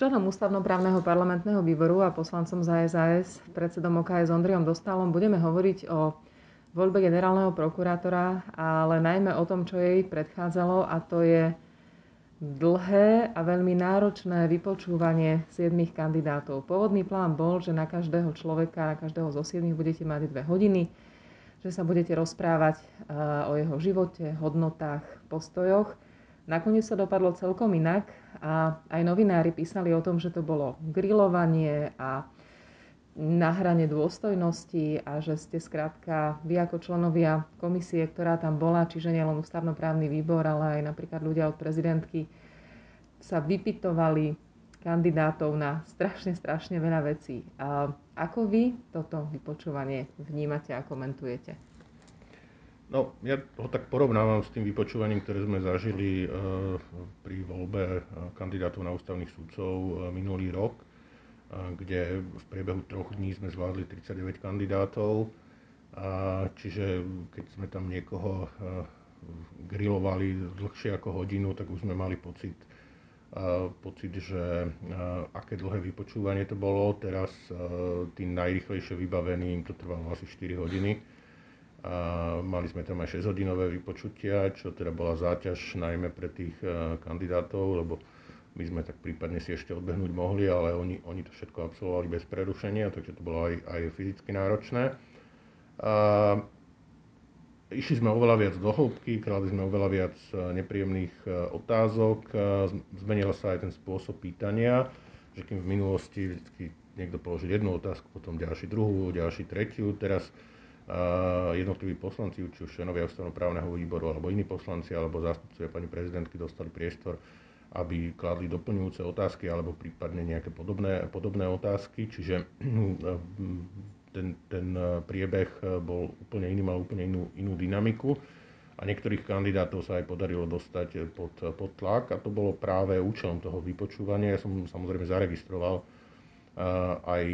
členom ústavnoprávneho parlamentného výboru a poslancom za SAS, predsedom OKS Ondriom Dostalom, budeme hovoriť o voľbe generálneho prokurátora, ale najmä o tom, čo jej predchádzalo a to je dlhé a veľmi náročné vypočúvanie siedmých kandidátov. Pôvodný plán bol, že na každého človeka, na každého zo siedmých budete mať dve hodiny, že sa budete rozprávať o jeho živote, hodnotách, postojoch. Nakoniec sa dopadlo celkom inak a aj novinári písali o tom, že to bolo grilovanie a na hrane dôstojnosti a že ste skrátka vy ako členovia komisie, ktorá tam bola, čiže nielen ústavnoprávny výbor, ale aj napríklad ľudia od prezidentky, sa vypitovali kandidátov na strašne, strašne veľa vecí. A ako vy toto vypočúvanie vnímate a komentujete? No, ja ho tak porovnávam s tým vypočúvaním, ktoré sme zažili e, pri voľbe e, kandidátov na ústavných sudcov e, minulý rok, kde v priebehu troch dní sme zvládli 39 kandidátov. Čiže keď sme tam niekoho grilovali dlhšie ako hodinu, tak už sme mali pocit, pocit, že aké dlhé vypočúvanie to bolo. Teraz tým najrychlejšie vybaveným to trvalo asi 4 hodiny a mali sme tam aj 6-hodinové vypočutia, čo teda bola záťaž najmä pre tých e, kandidátov, lebo my sme tak prípadne si ešte odbehnúť mohli, ale oni, oni to všetko absolvovali bez prerušenia, takže to bolo aj, aj fyzicky náročné. A išli sme oveľa viac do hĺbky, kladli sme oveľa viac e, nepríjemných e, otázok, zmenil sa aj ten spôsob pýtania, že kým v minulosti vždy niekto položil jednu otázku, potom ďalší druhú, ďalší tretiu, teraz jednotliví poslanci, či už členovia ústavnoprávneho výboru, alebo iní poslanci, alebo zástupcovia pani prezidentky dostali priestor, aby kladli doplňujúce otázky alebo prípadne nejaké podobné, podobné otázky. Čiže ten, ten priebeh bol úplne iný, mal úplne inú, inú dynamiku a niektorých kandidátov sa aj podarilo dostať pod, pod tlak a to bolo práve účelom toho vypočúvania. Ja som samozrejme zaregistroval aj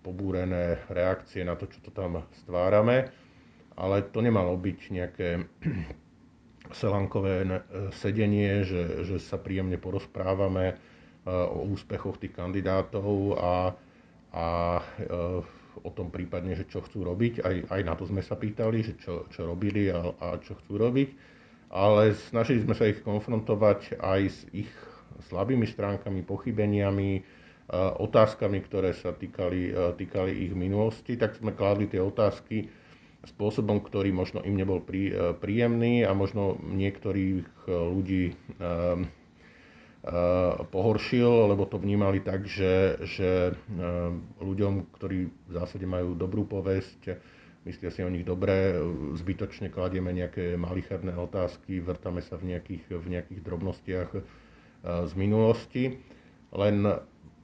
pobúrené reakcie na to, čo to tam stvárame, ale to nemalo byť nejaké selankové sedenie, že, že sa príjemne porozprávame o úspechoch tých kandidátov a, a o tom prípadne, že čo chcú robiť. Aj, aj na to sme sa pýtali, že čo, čo robili a, a čo chcú robiť. Ale snažili sme sa ich konfrontovať aj s ich slabými stránkami, pochybeniami, otázkami, ktoré sa týkali, týkali ich minulosti, tak sme kládli tie otázky spôsobom, ktorý možno im nebol prí, príjemný a možno niektorých ľudí pohoršil, lebo to vnímali tak, že, že ľuďom, ktorí v zásade majú dobrú povesť, myslia si o nich dobre, zbytočne kladieme nejaké malicherné otázky, vrtame sa v nejakých, v nejakých drobnostiach z minulosti. Len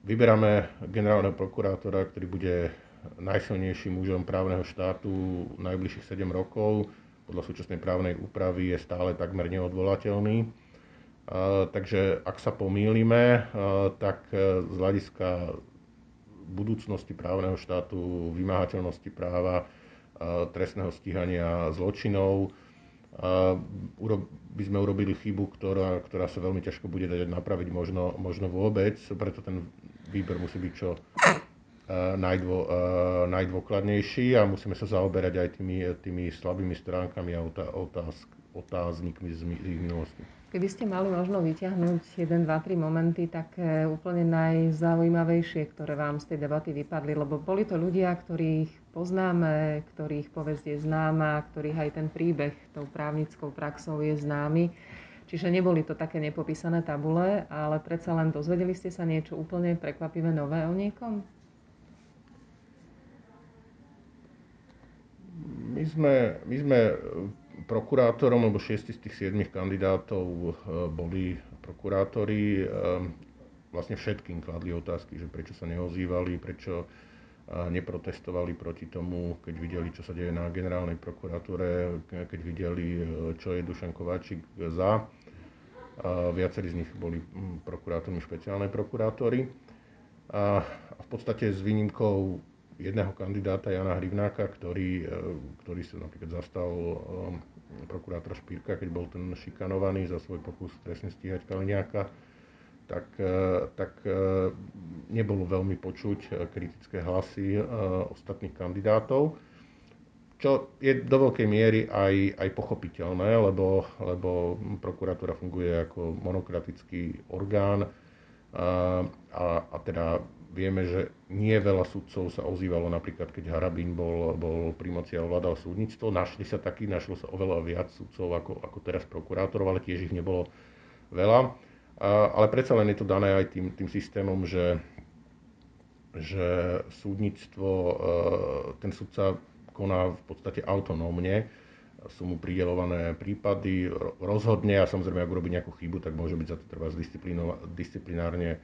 Vyberáme generálneho prokurátora, ktorý bude najsilnejším mužom právneho štátu najbližších 7 rokov. Podľa súčasnej právnej úpravy je stále takmer neodvolateľný. Takže ak sa pomýlime, tak z hľadiska budúcnosti právneho štátu, vymáhateľnosti práva, trestného stíhania zločinov, by sme urobili chybu, ktorá, ktorá sa veľmi ťažko bude dať napraviť možno, možno vôbec, preto ten výber musí byť čo najdvo, najdôkladnejší a musíme sa zaoberať aj tými, tými slabými stránkami a otázk, otáznikmi z, minulosti. Keby ste mali možno vyťahnuť 1, 2, 3 momenty také úplne najzaujímavejšie, ktoré vám z tej debaty vypadli, lebo boli to ľudia, ktorých poznáme, ktorých povesť známa, ktorých aj ten príbeh tou právnickou praxou je známy. Čiže neboli to také nepopísané tabule, ale predsa len dozvedeli ste sa niečo úplne prekvapivé nové o niekom? My sme, my sme prokurátorom, lebo šiesti z tých siedmých kandidátov eh, boli prokurátori, eh, vlastne všetkým kladli otázky, že prečo sa neozývali, prečo neprotestovali proti tomu, keď videli, čo sa deje na generálnej prokuratúre, keď videli, čo je Dušan Kováčik za Viacerí z nich boli hm, prokurátormi špeciálnej prokurátory. A v podstate s výnimkou jedného kandidáta, Jana Hrivnáka, ktorý, e, ktorý sa napríklad zastal e, prokurátora Špírka, keď bol ten šikanovaný za svoj pokus trestne stíhať Kaliňáka, tak, e, tak nebolo veľmi počuť kritické hlasy ostatných kandidátov čo je do veľkej miery aj, aj pochopiteľné, lebo, lebo prokuratúra funguje ako monokratický orgán a, a, a teda vieme, že nie veľa sudcov sa ozývalo, napríklad keď Harabín bol, bol pri moci a ovládal súdnictvo. Našli sa takí, našlo sa oveľa viac sudcov ako, ako teraz prokurátorov, ale tiež ich nebolo veľa. A, ale predsa len je to dané aj tým, tým systémom, že, že súdnictvo, e, ten sudca koná v podstate autonómne, sú mu pridelované prípady, rozhodne a samozrejme, ak urobí nejakú chybu, tak môže byť za to treba disciplinárne e,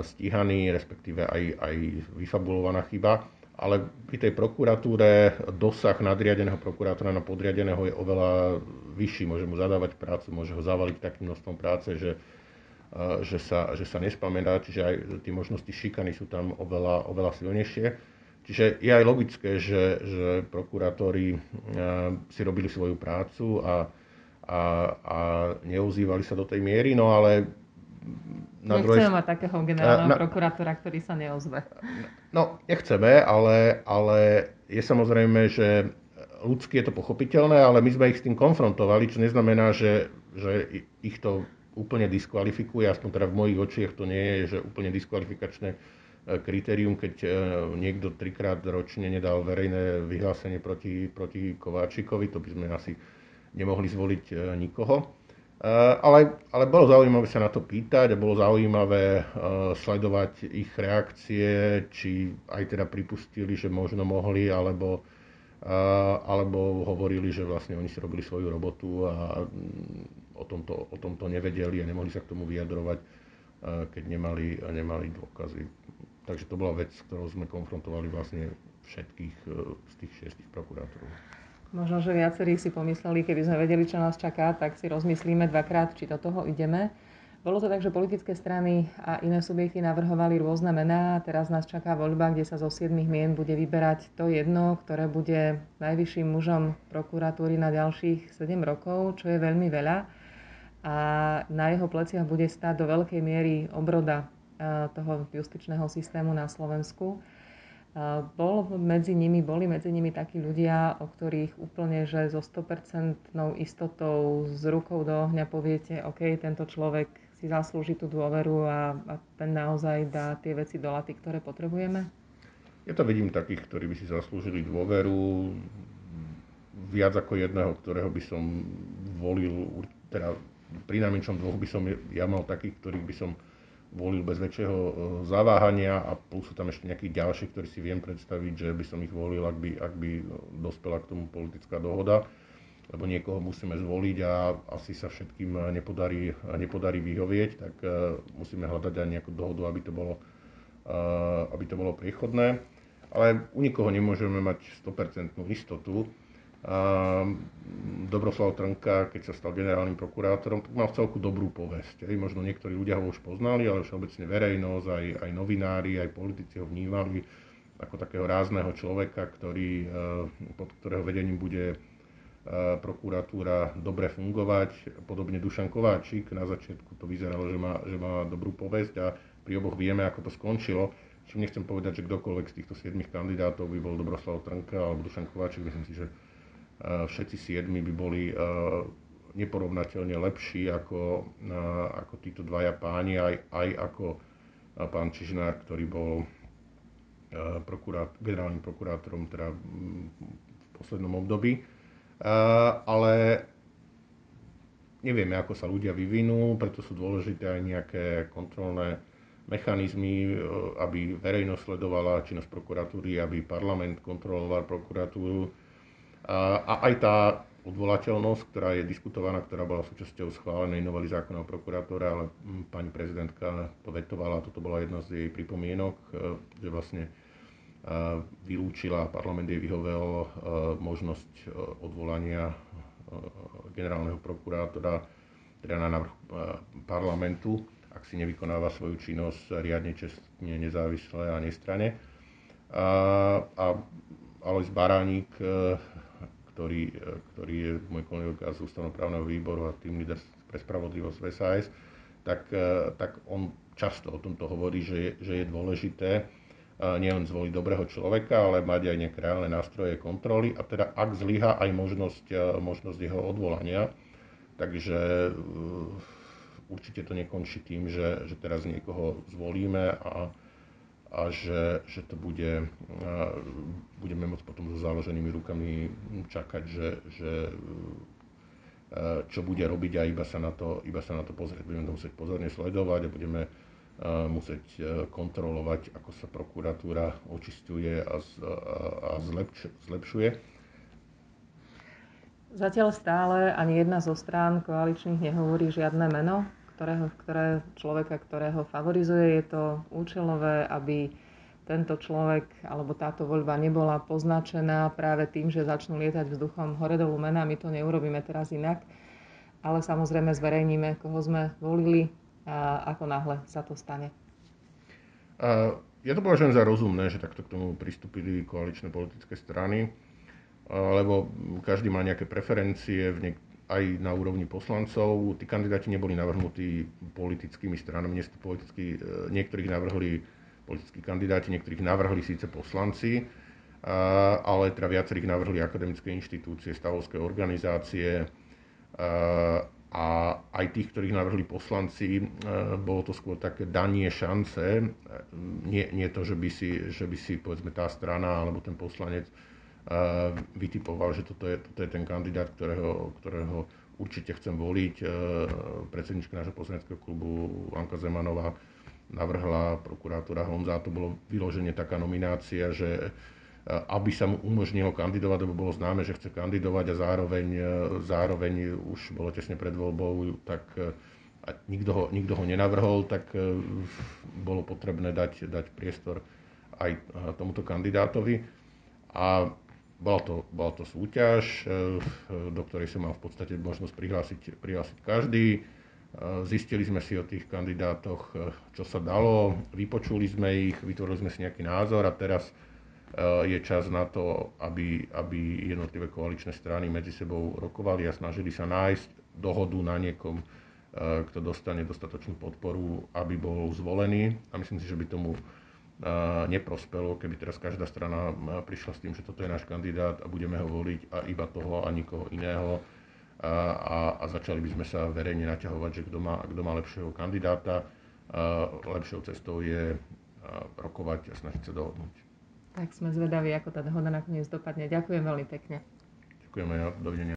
stíhaný, respektíve aj, aj vyfabulovaná chyba. Ale pri tej prokuratúre dosah nadriadeného prokurátora na podriadeného je oveľa vyšší. Môže mu zadávať prácu, môže ho zavaliť takým množstvom práce, že, e, že, sa, že sa nespamätá, čiže aj tie možnosti šikany sú tam oveľa, oveľa silnejšie. Čiže je aj logické, že, že prokurátori eh, si robili svoju prácu a, a, a neuzývali sa do tej miery, no ale na Nechceme druhej... mať takého generálneho na... prokurátora, ktorý sa neozve. No, nechceme, ale, ale je samozrejme, že ľudsky je to pochopiteľné, ale my sme ich s tým konfrontovali, čo neznamená, že, že ich to úplne diskvalifikuje, aspoň teda v mojich očiach to nie je, že úplne diskvalifikačné kritérium, keď e, niekto trikrát ročne nedal verejné vyhlásenie proti, proti Kováčikovi, to by sme asi nemohli zvoliť e, nikoho. E, ale, ale bolo zaujímavé sa na to pýtať a bolo zaujímavé sledovať ich reakcie, či aj teda pripustili, že možno mohli, alebo, alebo hovorili, že vlastne oni si robili svoju robotu a mm, o tomto, o tomto nevedeli a nemohli sa k tomu vyjadrovať, keď nemali, nemali dôkazy. Takže to bola vec, ktorou sme konfrontovali vlastne všetkých e, z tých šiestich prokurátorov. Možno, že viacerí si pomysleli, keby sme vedeli, čo nás čaká, tak si rozmyslíme dvakrát, či do toho ideme. Bolo to tak, že politické strany a iné subjekty navrhovali rôzne mená. Teraz nás čaká voľba, kde sa zo siedmých mien bude vyberať to jedno, ktoré bude najvyšším mužom prokuratúry na ďalších 7 rokov, čo je veľmi veľa. A na jeho pleciach bude stáť do veľkej miery obroda toho justičného systému na Slovensku. Eh, bol medzi nimi, boli medzi nimi takí ľudia, o ktorých úplne, že so 100% istotou z rukou do ohňa poviete, OK, tento človek si zaslúži tú dôveru a, a ten naozaj dá tie veci do laty, ktoré potrebujeme? Ja to vidím takých, ktorí by si zaslúžili dôveru, viac ako jedného, ktorého by som volil, teda pri najmenšom dvoch by som ja mal takých, ktorých by som volil bez väčšieho e, zaváhania a plus sú tam ešte nejakí ďalší, ktorí si viem predstaviť, že by som ich volil, ak by, ak by dospela k tomu politická dohoda, lebo niekoho musíme zvoliť a asi sa všetkým nepodarí, nepodarí vyhovieť, tak e, musíme hľadať aj nejakú dohodu, aby to bolo, e, aby to bolo priechodné. Ale u nikoho nemôžeme mať 100% istotu, Dobroslav Trnka, keď sa stal generálnym prokurátorom, tak mal celku dobrú povesť. Aj možno niektorí ľudia ho už poznali, ale všeobecne verejnosť, aj, aj novinári, aj politici ho vnímali ako takého rázneho človeka, ktorý, e, pod ktorého vedením bude e, prokuratúra dobre fungovať. Podobne Dušan Kováčik, na začiatku to vyzeralo, že má, že má dobrú povesť a pri oboch vieme, ako to skončilo. Čím nechcem povedať, že kdokoľvek z týchto siedmých kandidátov by bol Dobroslav Trnka alebo Dušan Kováčik, myslím si, že všetci siedmi by boli neporovnateľne lepší ako, ako títo dvaja páni, aj, aj ako pán Čižnár, ktorý bol prokurát, generálnym prokurátorom teda v poslednom období. Ale nevieme, ako sa ľudia vyvinú, preto sú dôležité aj nejaké kontrolné mechanizmy, aby verejnosť sledovala činnosť prokuratúry, aby parlament kontroloval prokuratúru, a aj tá odvolateľnosť, ktorá je diskutovaná, ktorá bola súčasťou schválenej novely zákona o prokurátora, ale hm, pani prezidentka to vetovala, toto bola jedna z jej pripomienok, e, že vlastne e, vylúčila, parlament jej vyhovel e, možnosť odvolania generálneho prokurátora, teda na návrh parlamentu, ak si nevykonáva svoju činnosť riadne, čestne, nezávisle a nestrane. A, a Alois Baránik ktorý, e, ktorý je môj kolega z ústavnoprávneho výboru a tým líder pre spravodlivosť v SAS, tak, e, tak on často o tomto hovorí, že že je dôležité nielen zvoliť dobrého človeka, ale mať aj nejaké reálne nástroje kontroly a teda ak zlyha aj možnosť, možnosť jeho odvolania. Takže určite to nekončí tým, že, že teraz niekoho zvolíme a, a že, že to bude, budeme môcť potom so založenými rukami čakať, že, že čo bude robiť a iba sa na to, iba sa na to pozrieť. Budeme to musieť pozorne sledovať a budeme musieť kontrolovať, ako sa prokuratúra očistuje a, a zlepš, zlepšuje. Zatiaľ stále ani jedna zo strán koaličných nehovorí žiadne meno, ktorého, ktoré človeka, ktorého favorizuje. Je to účelové, aby tento človek alebo táto voľba nebola poznačená práve tým, že začnú lietať vzduchom hore dolu mená. My to neurobíme teraz inak, ale samozrejme zverejníme, koho sme volili a ako náhle sa to stane. Ja to považujem za rozumné, že takto k tomu pristúpili koaličné politické strany, lebo každý má nejaké preferencie v niek- aj na úrovni poslancov. Tí kandidáti neboli navrhnutí politickými stranami, politický, e, niektorých navrhli politickí kandidáti, niektorých navrhli síce poslanci, ale teda viacerých navrhli akademické inštitúcie, stavovské organizácie a aj tých, ktorých navrhli poslanci, bolo to skôr také danie šance, nie, nie to, že by, si, že by si povedzme tá strana alebo ten poslanec vytipoval, že toto je, toto je ten kandidát, ktorého, ktorého určite chcem voliť. Predsednička nášho poslaneckého klubu Anka Zemanová navrhla prokurátora Honza. To bolo vyloženie taká nominácia, že aby sa mu umožnilo kandidovať, lebo bolo známe, že chce kandidovať a zároveň, zároveň už bolo tesne pred voľbou, tak a nikto ho, nikto ho nenavrhol, tak bolo potrebné dať, dať priestor aj tomuto kandidátovi. A bola to, bola to súťaž, do ktorej sa mal v podstate možnosť prihlásiť, prihlásiť každý. Zistili sme si o tých kandidátoch, e, čo sa dalo, vypočuli sme ich, vytvorili sme si nejaký názor a teraz je čas na to, aby, aby jednotlivé koaličné strany medzi sebou rokovali a snažili sa nájsť dohodu na niekom, kto dostane dostatočnú podporu, aby bol zvolený. A myslím si, že by tomu neprospelo, keby teraz každá strana prišla s tým, že toto je náš kandidát a budeme ho voliť a iba toho a nikoho iného a, a začali by sme sa verejne naťahovať, že kto má, kto má lepšieho kandidáta. Lepšou cestou je rokovať a snažiť sa dohodnúť. Tak sme zvedaví, ako tá dohoda nakoniec dopadne. Ďakujem veľmi pekne. Ďakujeme, dovidenia.